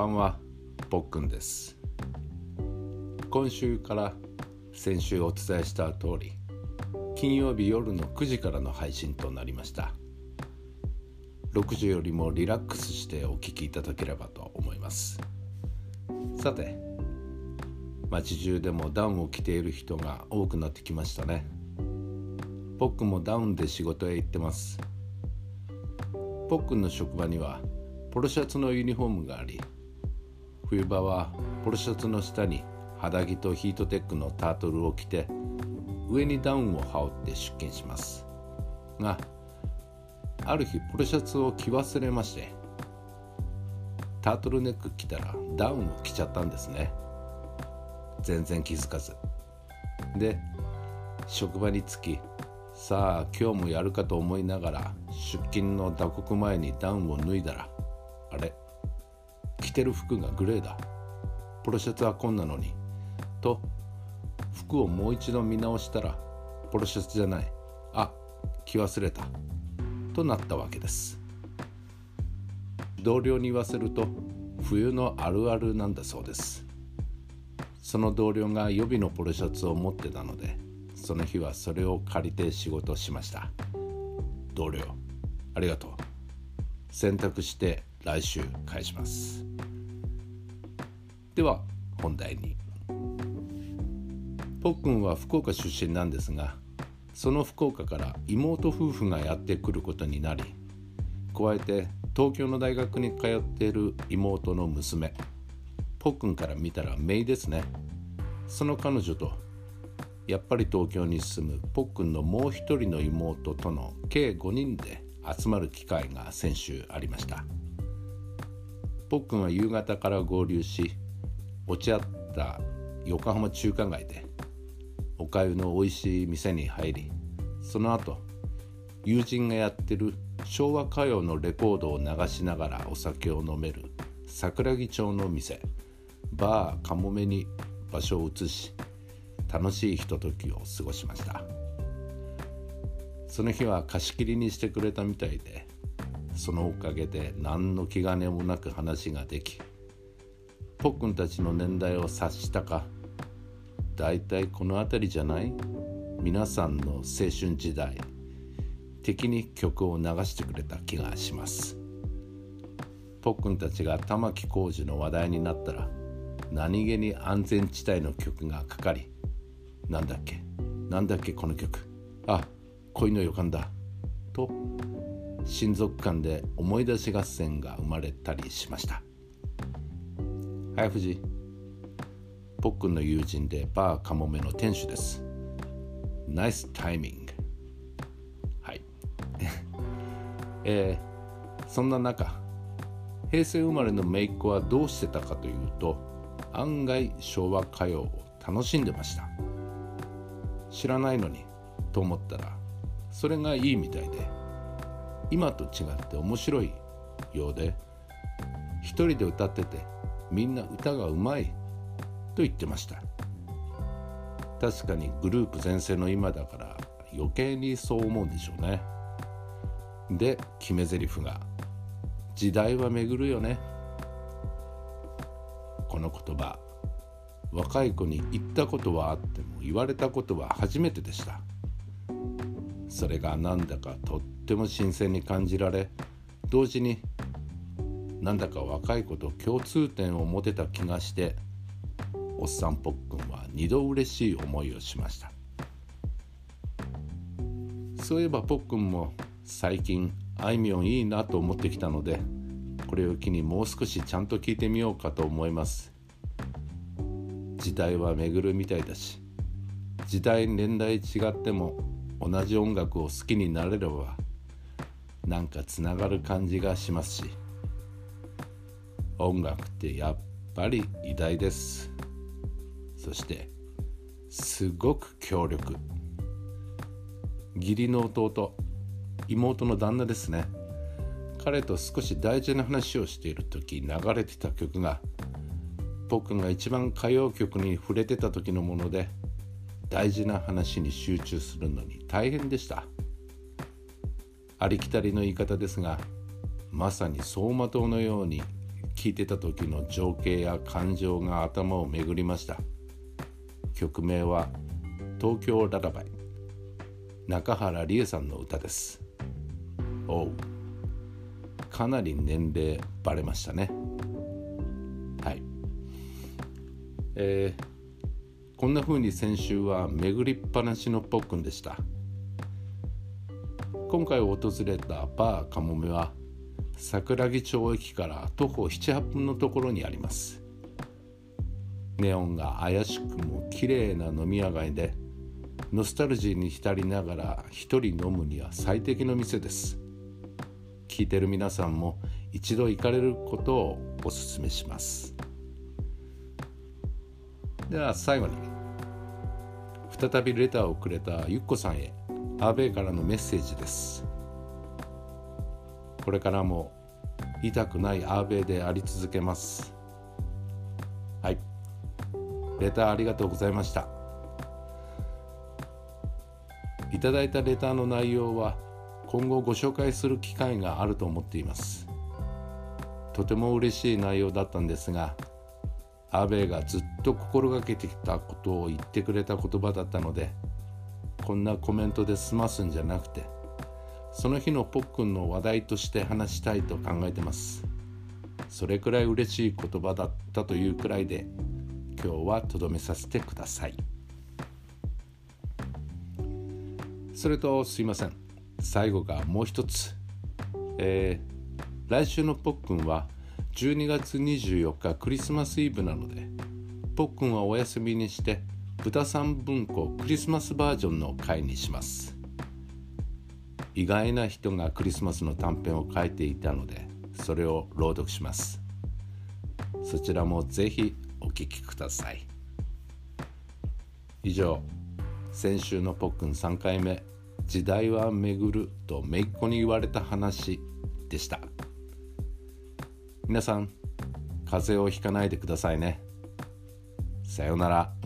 ばんはぽっくんです。今週から先週お伝えした通り金曜日夜の9時からの配信となりました。6時よりもリラックスしてお聴きいただければと思います。さて街中でもダウンを着ている人が多くなってきましたね。ポックもダウンで仕事へ行ってます。ポックンの職場にはポロシャツのユニフォームがあり冬場はポロシャツの下に肌着とヒートテックのタートルを着て上にダウンを羽織って出勤します。がある日ポロシャツを着忘れましてタートルネック着たらダウンを着ちゃったんですね。全然気づかず。で職場に着きさあ今日もやるかと思いながら出勤の打刻前にダウンを脱いだら着てる服がグレーだ。ポロシャツはこんなのに。と服をもう一度見直したらポロシャツじゃない。あ着忘れた。となったわけです。同僚に言わせると冬のあるあるなんだそうです。その同僚が予備のポロシャツを持ってたのでその日はそれを借りて仕事しました。同僚ありがとう。洗濯して来週返します。では本題に。ぽっくんは福岡出身なんですがその福岡から妹夫婦がやってくることになり加えて東京の大学に通っている妹の娘。ぽっくんから見たら姪ですね。その彼女とやっぱり東京に住むぽっくんのもう一人の妹との計5人で集まる機会が先週ありました。ぽっくんは夕方から合流し落ち合った横浜中華街でおかゆの美味しい店に入りその後友人がやってる昭和歌謡のレコードを流しながらお酒を飲める桜木町の店バーかもめに場所を移し楽しいひとときを過ごしました。その日は貸し切りにしてくれたみたいでそのおかげで何の気兼ねもなく話ができポッくんたちの年代を察したか。だいたいこの辺りじゃない？皆さんの青春時代。敵に曲を流してくれた気がします。ポッくんたちが玉置浩二の話題になったら何気に安全地帯の曲がかかりなんだっけ？なんだっけこの曲？あ恋の予感だ。と親族間で思い出し合戦が生まれたりしました。早藤ポックンの友人でバーカモメの店主です。ナイスタイミングはい。えー、そんな中平成生まれの姪っ子はどうしてたかというと案外昭和歌謡を楽しんでました。知らないのにと思ったらそれがいいみたいで今と違って面白いようで一人で歌っててみんな歌がうまいと言ってました。確かにグループ全盛の今だから余計にそう思うんでしょうね。で決め台詞が「時代は巡るよね」この言葉若い子に言ったことはあっても言われたことは初めてでした。それがなんだかとっても新鮮に感じられ同時になんだか若い子と共通点を持てた気がしておっさんぽっくんは二度嬉しい思いをしました。そういえばぽっくんも最近あいみょんいいなと思ってきたのでこれを機にもう少しちゃんと聞いてみようかと思います。時代は巡るみたいだし時代年代違っても同じ音楽を好きになれればなんかつながる感じがしますし。音楽ってやっぱり偉大です。そしてすごく強力。義理の弟妹の旦那ですね。彼と少し大事な話をしている時流れてた曲が僕が一番歌謡曲に触れてた時のもので大事な話に集中するのに大変でした。ありきたりの言い方ですがまさに走馬灯のように聴いてた時の情景や感情が頭を巡りました。曲名は「東京ララバイ」中原理恵さんの歌です。おう。かなり年齢バレましたね。はい。えー、こんな風に先週は巡りっぱなしのポックンでした。今回訪れたバーかもめは桜木町駅から徒歩78分のところにあります。ネオンが怪しくも綺麗な飲み屋街でノスタルジーに浸りながら一人飲むには最適の店です。聞いてる皆さんも一度行かれることをおすすめします。では最後に再びレターをくれたゆっこさんへアーベイからのメッセージです。これからも痛くないアーベイであり続けます。はい。レターありがとうございました。いただいたレターの内容は今後ご紹介する機会があると思っています。とても嬉しい内容だったんですがアベがずっと心がけてきたことを言ってくれた言葉だったのでこんなコメントで済ますんじゃなくてその日のポックンの話題として話したいと考えてます。それくらい嬉しい言葉だったというくらいで今日はとどめさせてください。それとすいません。最後がもう一つ。えー、来週のポックンは12月24日クリスマスイブなのでポックンはお休みにして豚さん文庫クリスマスバージョンの回にします。意外な人がクリスマスの短編を書いていたのでそれを朗読します。そちらもぜひお聴きください。以上先週のポックン3回目「時代は巡る」と姪っ子に言われた話でした。皆さん風邪をひかないでくださいね。さようなら。